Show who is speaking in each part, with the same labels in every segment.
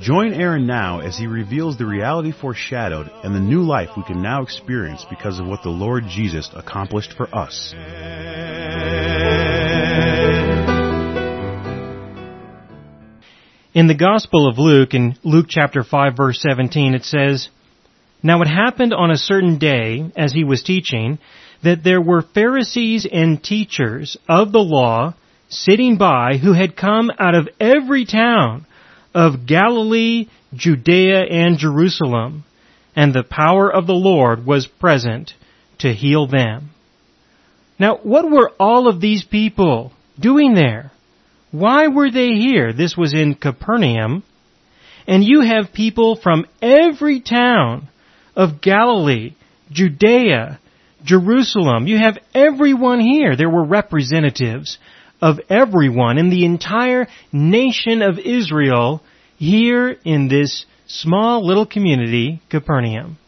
Speaker 1: Join Aaron now as he reveals the reality foreshadowed and the new life we can now experience because of what the Lord Jesus accomplished for us.
Speaker 2: In the Gospel of Luke, in Luke chapter 5 verse 17, it says, Now it happened on a certain day, as he was teaching, that there were Pharisees and teachers of the law sitting by who had come out of every town of Galilee, Judea, and Jerusalem, and the power of the Lord was present to heal them. Now, what were all of these people doing there? Why were they here? This was in Capernaum. And you have people from every town of Galilee, Judea, Jerusalem. You have everyone here. There were representatives of everyone in the entire nation of Israel here in this small little community, Capernaum.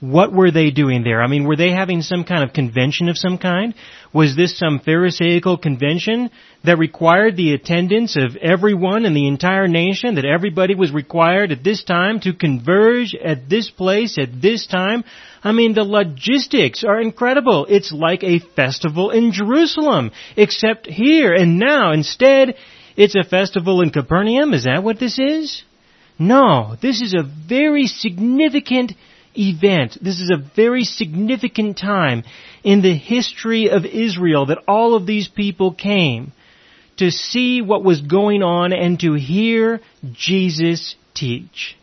Speaker 2: What were they doing there? I mean, were they having some kind of convention of some kind? Was this some Pharisaical convention that required the attendance of everyone in the entire nation, that everybody was required at this time to converge at this place at this time? I mean, the logistics are incredible. It's like a festival in Jerusalem, except here and now. Instead, it's a festival in Capernaum. Is that what this is? No, this is a very significant event. This is a very significant time in the history of Israel that all of these people came to see what was going on and to hear Jesus teach.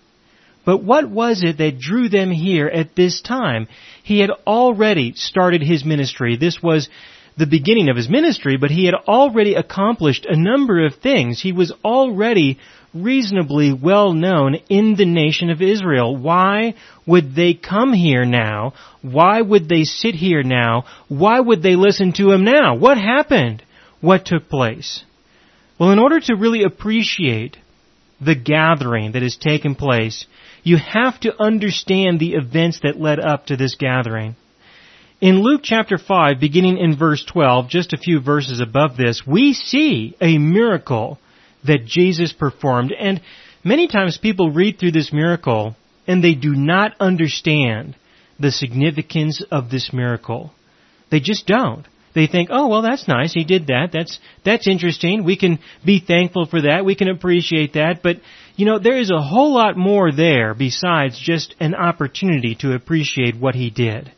Speaker 2: But what was it that drew them here at this time? He had already started his ministry. This was the beginning of his ministry, but he had already accomplished a number of things. He was already reasonably well known in the nation of Israel. Why would they come here now? Why would they sit here now? Why would they listen to him now? What happened? What took place? Well, in order to really appreciate the gathering that has taken place, you have to understand the events that led up to this gathering. In Luke chapter 5, beginning in verse 12, just a few verses above this, we see a miracle that Jesus performed. And many times people read through this miracle and they do not understand the significance of this miracle. They just don't. They think, oh, well, that's nice. He did that. That's, that's interesting. We can be thankful for that. We can appreciate that. But, you know, there is a whole lot more there besides just an opportunity to appreciate what he did.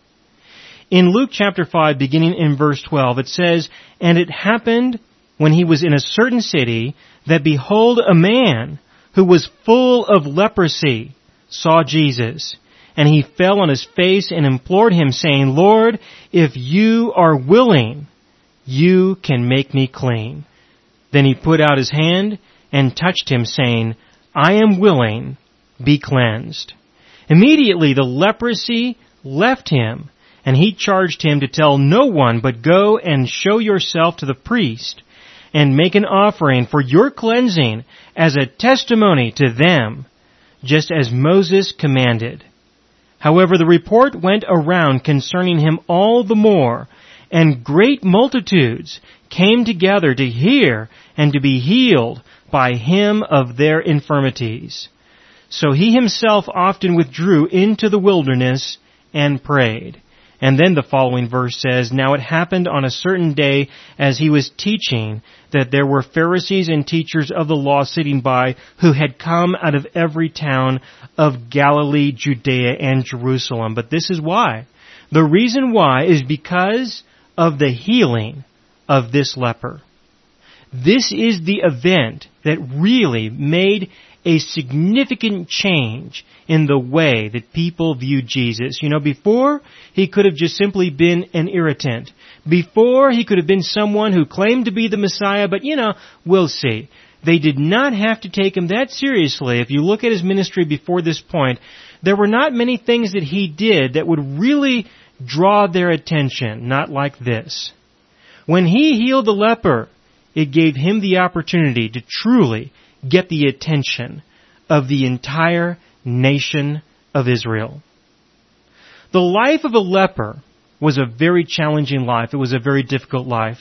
Speaker 2: In Luke chapter 5, beginning in verse 12, it says, And it happened when he was in a certain city that behold a man who was full of leprosy saw Jesus. And he fell on his face and implored him saying, Lord, if you are willing, you can make me clean. Then he put out his hand and touched him saying, I am willing, be cleansed. Immediately the leprosy left him and he charged him to tell no one but go and show yourself to the priest and make an offering for your cleansing as a testimony to them, just as Moses commanded. However, the report went around concerning him all the more, and great multitudes came together to hear and to be healed by him of their infirmities. So he himself often withdrew into the wilderness and prayed. And then the following verse says, Now it happened on a certain day as he was teaching that there were Pharisees and teachers of the law sitting by who had come out of every town of Galilee, Judea, and Jerusalem. But this is why. The reason why is because of the healing of this leper. This is the event that really made a significant change in the way that people view Jesus. You know, before he could have just simply been an irritant. Before he could have been someone who claimed to be the Messiah, but you know, we'll see. They did not have to take him that seriously. If you look at his ministry before this point, there were not many things that he did that would really draw their attention, not like this. When he healed the leper, it gave him the opportunity to truly get the attention of the entire nation of Israel. The life of a leper was a very challenging life. It was a very difficult life.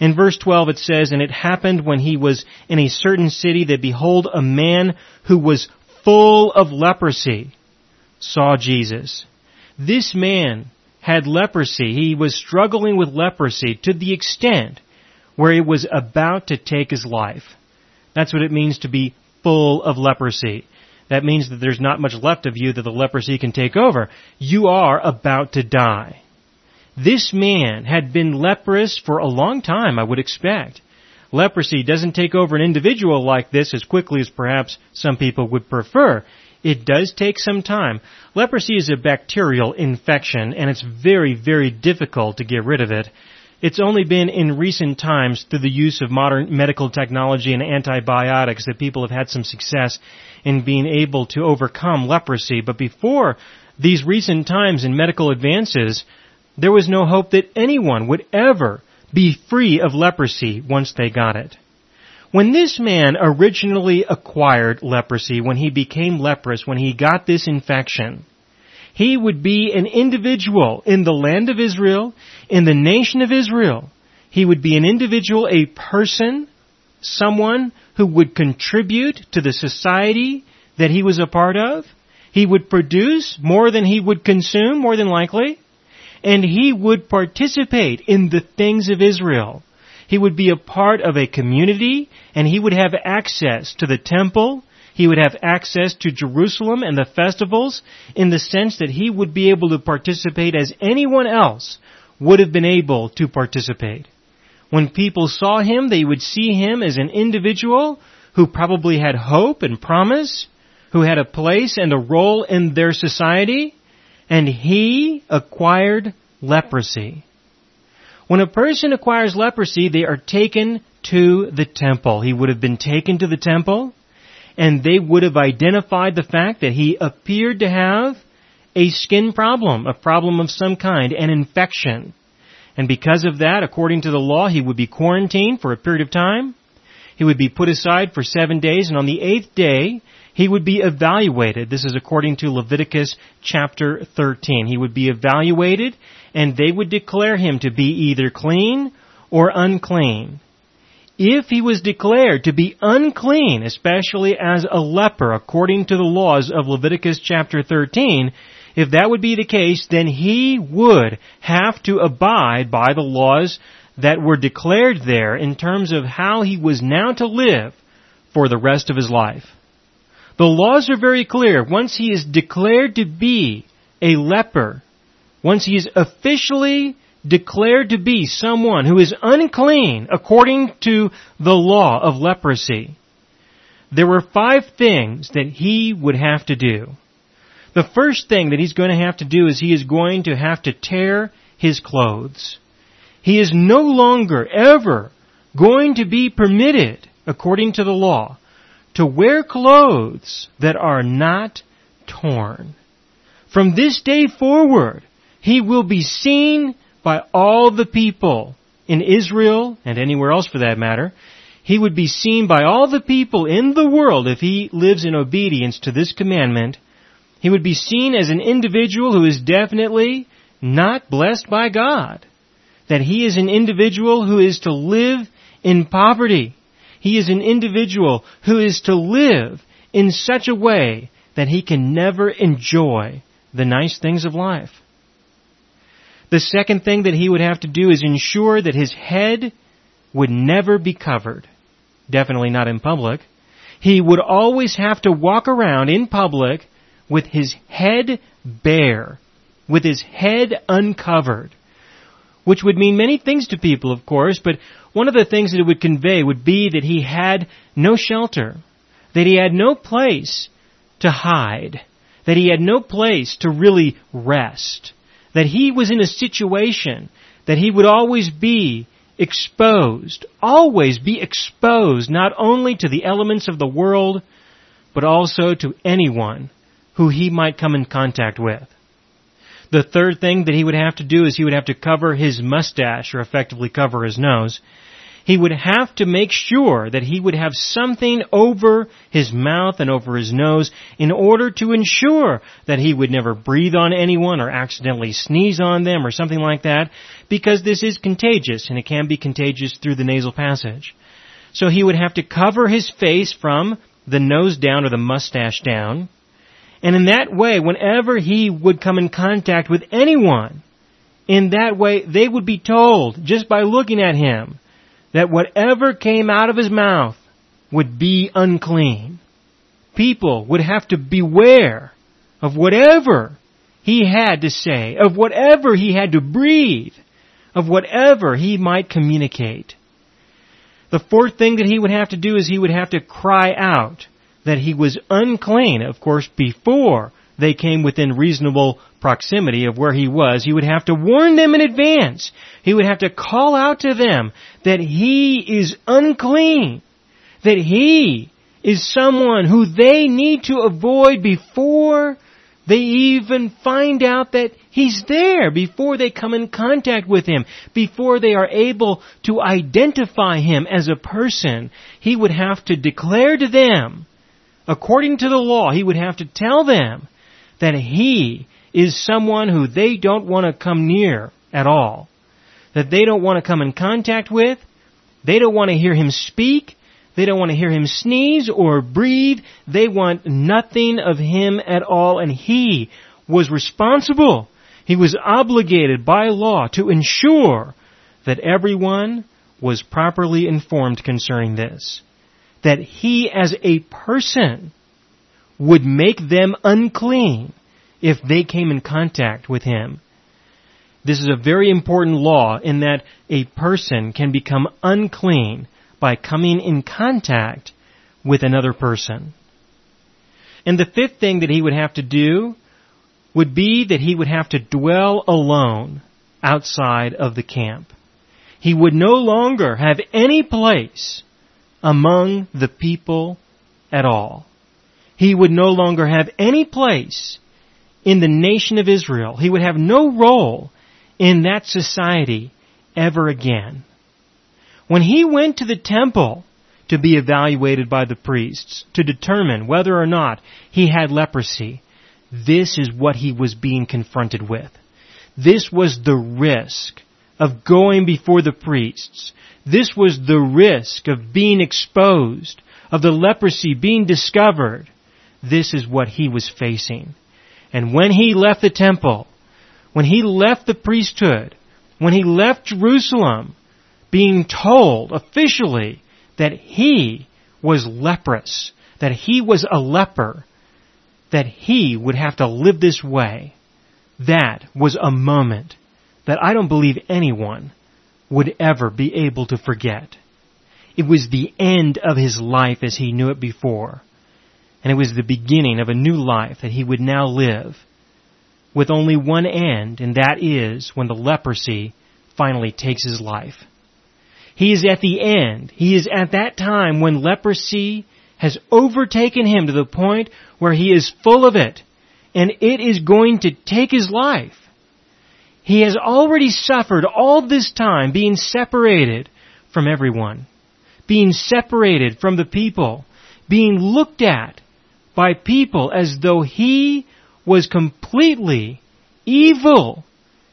Speaker 2: In verse 12 it says, And it happened when he was in a certain city that behold a man who was full of leprosy saw Jesus. This man had leprosy. He was struggling with leprosy to the extent where it was about to take his life. That's what it means to be full of leprosy. That means that there's not much left of you that the leprosy can take over. You are about to die. This man had been leprous for a long time, I would expect. Leprosy doesn't take over an individual like this as quickly as perhaps some people would prefer. It does take some time. Leprosy is a bacterial infection and it's very, very difficult to get rid of it. It's only been in recent times through the use of modern medical technology and antibiotics that people have had some success in being able to overcome leprosy. But before these recent times in medical advances, there was no hope that anyone would ever be free of leprosy once they got it. When this man originally acquired leprosy, when he became leprous, when he got this infection, he would be an individual in the land of Israel, in the nation of Israel. He would be an individual, a person, someone who would contribute to the society that he was a part of. He would produce more than he would consume, more than likely and he would participate in the things of Israel. He would be a part of a community, and he would have access to the temple, he would have access to Jerusalem and the festivals in the sense that he would be able to participate as anyone else would have been able to participate. When people saw him, they would see him as an individual who probably had hope and promise, who had a place and a role in their society, and he acquired leprosy. When a person acquires leprosy, they are taken to the temple. He would have been taken to the temple, and they would have identified the fact that he appeared to have a skin problem, a problem of some kind, an infection. And because of that, according to the law, he would be quarantined for a period of time. He would be put aside for seven days, and on the eighth day, he would be evaluated. This is according to Leviticus chapter 13. He would be evaluated and they would declare him to be either clean or unclean. If he was declared to be unclean, especially as a leper, according to the laws of Leviticus chapter 13, if that would be the case, then he would have to abide by the laws that were declared there in terms of how he was now to live for the rest of his life. The laws are very clear. Once he is declared to be a leper, once he is officially declared to be someone who is unclean according to the law of leprosy, there were five things that he would have to do. The first thing that he's going to have to do is he is going to have to tear his clothes. He is no longer ever going to be permitted, according to the law, to wear clothes that are not torn. From this day forward, he will be seen by all the people in Israel and anywhere else for that matter. He would be seen by all the people in the world if he lives in obedience to this commandment. He would be seen as an individual who is definitely not blessed by God. That he is an individual who is to live in poverty. He is an individual who is to live in such a way that he can never enjoy the nice things of life. The second thing that he would have to do is ensure that his head would never be covered. Definitely not in public. He would always have to walk around in public with his head bare, with his head uncovered which would mean many things to people, of course, but one of the things that it would convey would be that he had no shelter, that he had no place to hide, that he had no place to really rest, that he was in a situation that he would always be exposed, always be exposed not only to the elements of the world, but also to anyone who he might come in contact with. The third thing that he would have to do is he would have to cover his mustache or effectively cover his nose. He would have to make sure that he would have something over his mouth and over his nose in order to ensure that he would never breathe on anyone or accidentally sneeze on them or something like that because this is contagious and it can be contagious through the nasal passage. So he would have to cover his face from the nose down or the mustache down. And in that way, whenever he would come in contact with anyone, in that way, they would be told, just by looking at him, that whatever came out of his mouth would be unclean. People would have to beware of whatever he had to say, of whatever he had to breathe, of whatever he might communicate. The fourth thing that he would have to do is he would have to cry out that he was unclean, of course, before they came within reasonable proximity of where he was. He would have to warn them in advance. He would have to call out to them that he is unclean, that he is someone who they need to avoid before they even find out that He's there before they come in contact with Him, before they are able to identify Him as a person. He would have to declare to them, according to the law, He would have to tell them that He is someone who they don't want to come near at all. That they don't want to come in contact with. They don't want to hear Him speak. They don't want to hear him sneeze or breathe. They want nothing of him at all. And he was responsible. He was obligated by law to ensure that everyone was properly informed concerning this. That he as a person would make them unclean if they came in contact with him. This is a very important law in that a person can become unclean by coming in contact with another person. And the fifth thing that he would have to do would be that he would have to dwell alone outside of the camp. He would no longer have any place among the people at all. He would no longer have any place in the nation of Israel. He would have no role in that society ever again. When he went to the temple to be evaluated by the priests to determine whether or not he had leprosy, this is what he was being confronted with. This was the risk of going before the priests. This was the risk of being exposed, of the leprosy being discovered. This is what he was facing. And when he left the temple, when he left the priesthood, when he left Jerusalem, being told officially that he was leprous, that he was a leper, that he would have to live this way, that was a moment that I don't believe anyone would ever be able to forget. It was the end of his life as he knew it before. And it was the beginning of a new life that he would now live with only one end, and that is when the leprosy finally takes his life. He is at the end. He is at that time when leprosy has overtaken him to the point where he is full of it and it is going to take his life. He has already suffered all this time being separated from everyone, being separated from the people, being looked at by people as though he was completely evil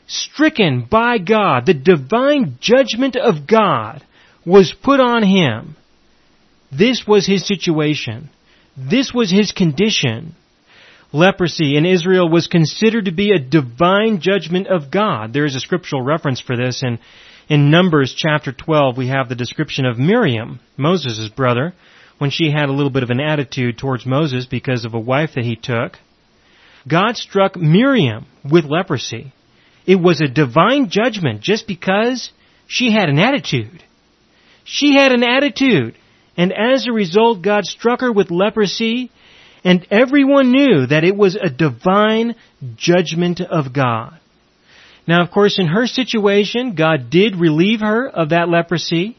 Speaker 2: stricken by God. The divine judgment of God was put on him. This was his situation. This was his condition. Leprosy in Israel was considered to be a divine judgment of God. There is a scriptural reference for this in, in Numbers chapter 12 we have the description of Miriam, Moses' brother, when she had a little bit of an attitude towards Moses because of a wife that he took. God struck Miriam with leprosy. It was a divine judgment just because she had an attitude. She had an attitude. And as a result, God struck her with leprosy, and everyone knew that it was a divine judgment of God. Now, of course, in her situation, God did relieve her of that leprosy.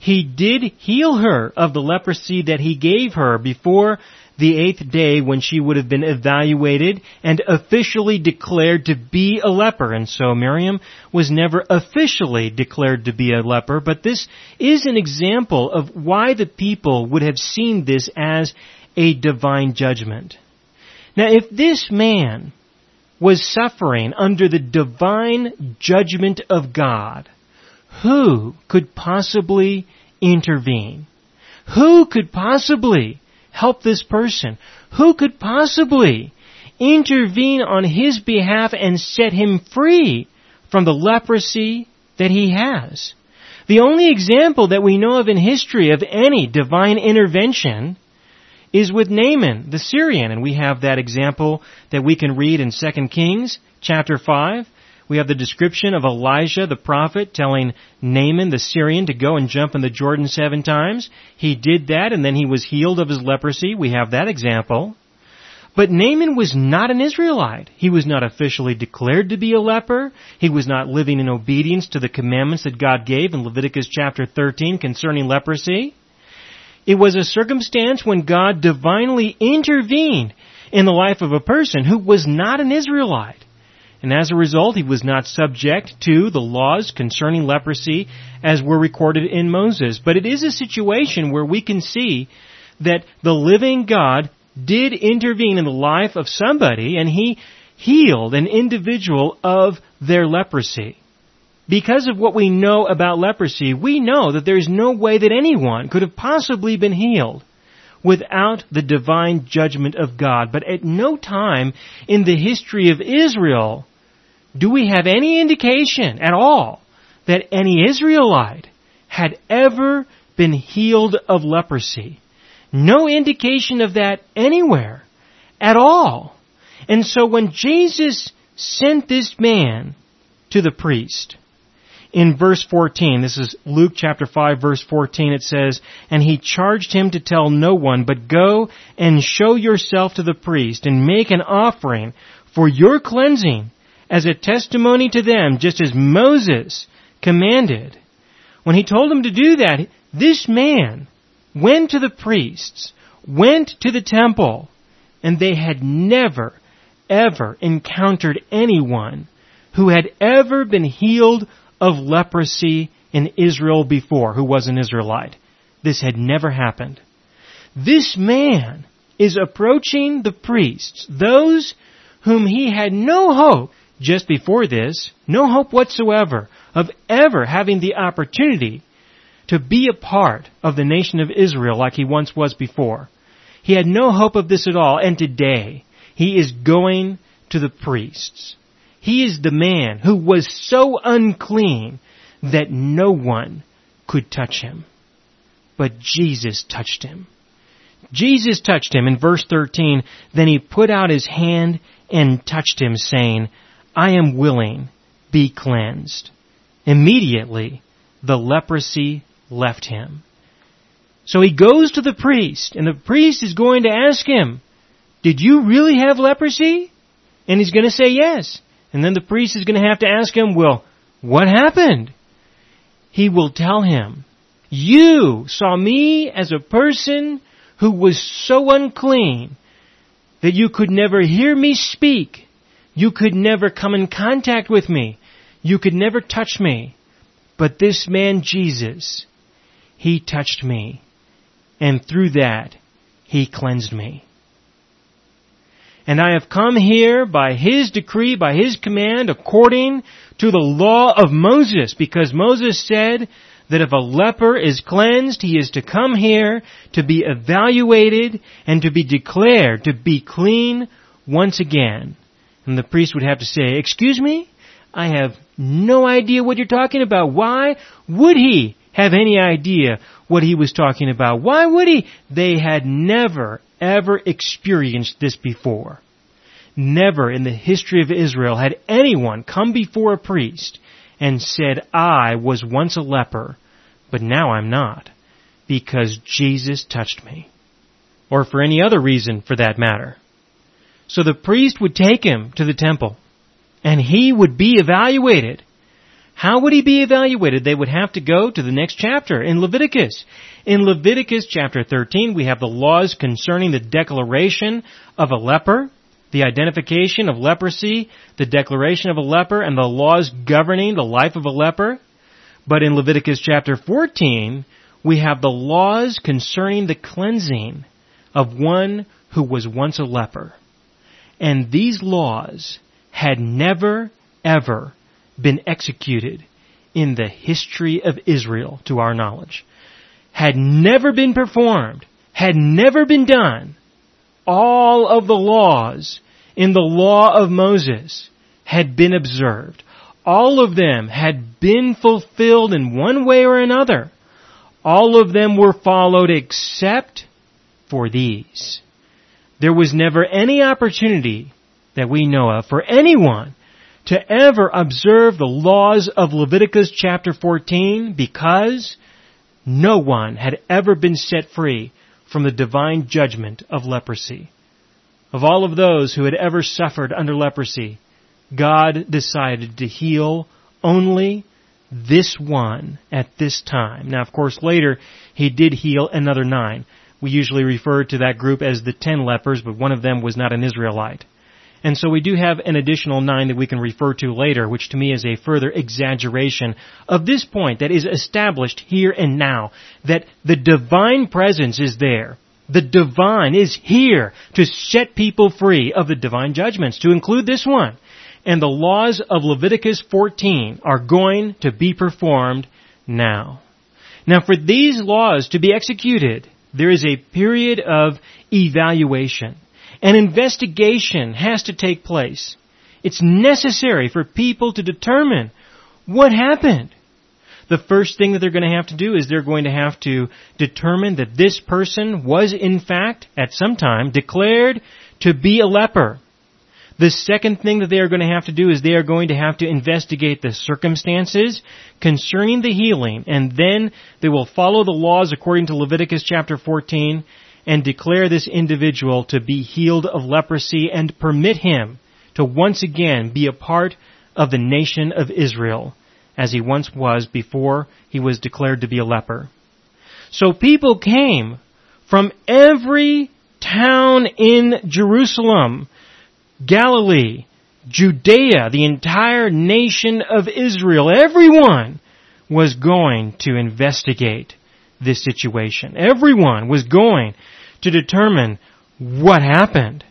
Speaker 2: He did heal her of the leprosy that He gave her before the eighth day when she would have been evaluated and officially declared to be a leper. And so Miriam was never officially declared to be a leper, but this is an example of why the people would have seen this as a divine judgment. Now if this man was suffering under the divine judgment of God, who could possibly intervene? Who could possibly help this person? Who could possibly intervene on his behalf and set him free from the leprosy that he has? The only example that we know of in history of any divine intervention is with Naaman the Syrian, and we have that example that we can read in 2 Kings chapter 5. We have the description of Elijah the prophet telling Naaman the Syrian to go and jump in the Jordan seven times. He did that and then he was healed of his leprosy. We have that example. But Naaman was not an Israelite. He was not officially declared to be a leper. He was not living in obedience to the commandments that God gave in Leviticus chapter 13 concerning leprosy. It was a circumstance when God divinely intervened in the life of a person who was not an Israelite. And as a result, he was not subject to the laws concerning leprosy as were recorded in Moses. But it is a situation where we can see that the living God did intervene in the life of somebody and he healed an individual of their leprosy. Because of what we know about leprosy, we know that there is no way that anyone could have possibly been healed without the divine judgment of God. But at no time in the history of Israel do we have any indication at all that any Israelite had ever been healed of leprosy? No indication of that anywhere at all. And so when Jesus sent this man to the priest, in verse 14, this is Luke chapter 5 verse 14, it says, And he charged him to tell no one, but go and show yourself to the priest and make an offering for your cleansing as a testimony to them, just as Moses commanded. When he told them to do that, this man went to the priests, went to the temple, and they had never, ever encountered anyone who had ever been healed of leprosy in Israel before who was an Israelite. This had never happened. This man is approaching the priests, those whom he had no hope just before this, no hope whatsoever of ever having the opportunity to be a part of the nation of Israel like he once was before. He had no hope of this at all, and today he is going to the priests. He is the man who was so unclean that no one could touch him. But Jesus touched him. Jesus touched him in verse 13. Then he put out his hand and touched him saying, I am willing, be cleansed. Immediately, the leprosy left him. So he goes to the priest, and the priest is going to ask him, Did you really have leprosy? And he's going to say yes. And then the priest is going to have to ask him, Well, what happened? He will tell him, You saw me as a person who was so unclean that you could never hear me speak you could never come in contact with me. You could never touch me. But this man Jesus, he touched me. And through that, he cleansed me. And I have come here by his decree, by his command, according to the law of Moses, because Moses said that if a leper is cleansed, he is to come here to be evaluated and to be declared to be clean once again. And the priest would have to say, excuse me? I have no idea what you're talking about. Why would he have any idea what he was talking about? Why would he? They had never, ever experienced this before. Never in the history of Israel had anyone come before a priest and said, I was once a leper, but now I'm not, because Jesus touched me. Or for any other reason for that matter. So the priest would take him to the temple and he would be evaluated. How would he be evaluated? They would have to go to the next chapter in Leviticus. In Leviticus chapter 13, we have the laws concerning the declaration of a leper, the identification of leprosy, the declaration of a leper, and the laws governing the life of a leper. But in Leviticus chapter 14, we have the laws concerning the cleansing of one who was once a leper. And these laws had never, ever been executed in the history of Israel to our knowledge. Had never been performed, had never been done. All of the laws in the law of Moses had been observed. All of them had been fulfilled in one way or another. All of them were followed except for these. There was never any opportunity that we know of for anyone to ever observe the laws of Leviticus chapter 14 because no one had ever been set free from the divine judgment of leprosy. Of all of those who had ever suffered under leprosy, God decided to heal only this one at this time. Now, of course, later he did heal another nine. We usually refer to that group as the ten lepers, but one of them was not an Israelite. And so we do have an additional nine that we can refer to later, which to me is a further exaggeration of this point that is established here and now, that the divine presence is there. The divine is here to set people free of the divine judgments, to include this one. And the laws of Leviticus 14 are going to be performed now. Now for these laws to be executed, there is a period of evaluation. An investigation has to take place. It's necessary for people to determine what happened. The first thing that they're going to have to do is they're going to have to determine that this person was in fact, at some time, declared to be a leper. The second thing that they are going to have to do is they are going to have to investigate the circumstances concerning the healing, and then they will follow the laws according to Leviticus chapter 14, and declare this individual to be healed of leprosy and permit him to once again be a part of the nation of Israel as he once was before he was declared to be a leper. So people came from every town in Jerusalem, Galilee, Judea, the entire nation of Israel, everyone was going to investigate this situation. Everyone was going to determine what happened,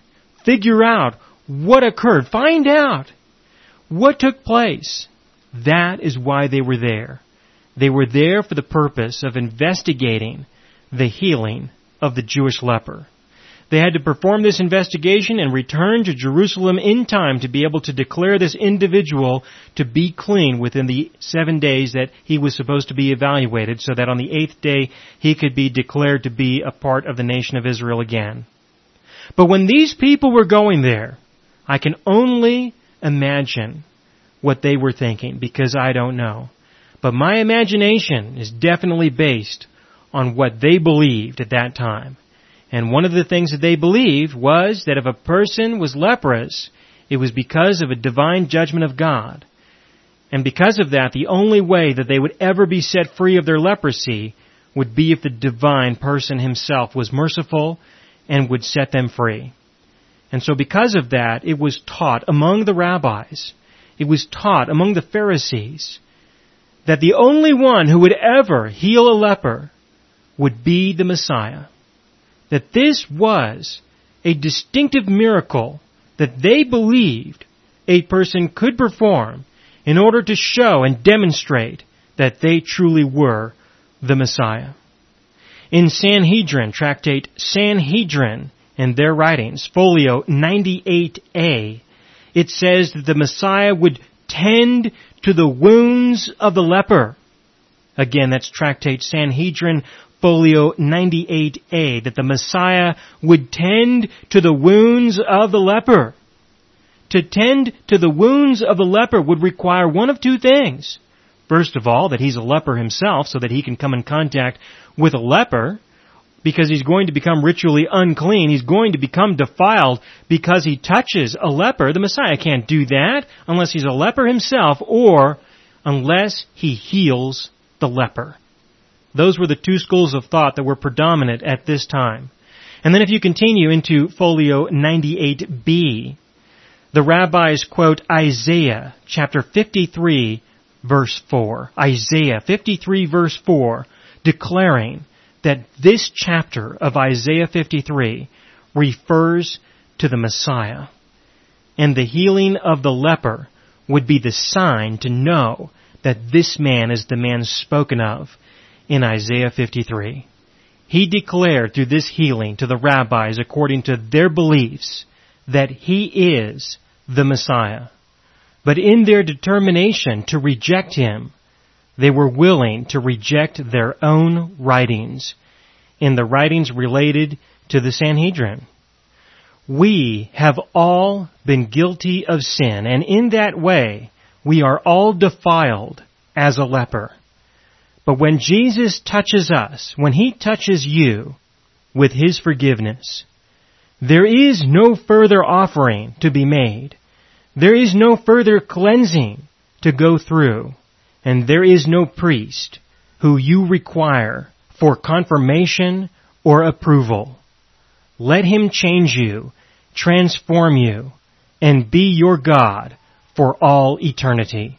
Speaker 2: figure out what occurred, find out what took place. That is why they were there. They were there for the purpose of investigating the healing of the Jewish leper. They had to perform this investigation and return to Jerusalem in time to be able to declare this individual to be clean within the seven days that he was supposed to be evaluated so that on the eighth day he could be declared to be a part of the nation of Israel again. But when these people were going there, I can only imagine what they were thinking because I don't know. But my imagination is definitely based on what they believed at that time. And one of the things that they believed was that if a person was leprous, it was because of a divine judgment of God. And because of that, the only way that they would ever be set free of their leprosy would be if the divine person himself was merciful and would set them free. And so because of that, it was taught among the rabbis, it was taught among the Pharisees, that the only one who would ever heal a leper would be the Messiah that this was a distinctive miracle that they believed a person could perform in order to show and demonstrate that they truly were the Messiah. In Sanhedrin, tractate Sanhedrin, in their writings, folio 98a, it says that the Messiah would tend to the wounds of the leper. Again, that's tractate Sanhedrin, folio 98a, that the Messiah would tend to the wounds of the leper. To tend to the wounds of the leper would require one of two things. First of all, that he's a leper himself so that he can come in contact with a leper because he's going to become ritually unclean. He's going to become defiled because he touches a leper. The Messiah can't do that unless he's a leper himself or unless he heals the leper. Those were the two schools of thought that were predominant at this time. And then if you continue into folio 98b, the rabbis quote Isaiah chapter 53 verse 4. Isaiah 53 verse 4 declaring that this chapter of Isaiah 53 refers to the Messiah. And the healing of the leper would be the sign to know that this man is the man spoken of in Isaiah 53. He declared through this healing to the rabbis according to their beliefs that he is the Messiah. But in their determination to reject him, they were willing to reject their own writings in the writings related to the Sanhedrin. We have all been guilty of sin, and in that way, we are all defiled as a leper. But when Jesus touches us, when He touches you with His forgiveness, there is no further offering to be made. There is no further cleansing to go through. And there is no priest who you require for confirmation or approval. Let Him change you, transform you, and be your God for all eternity.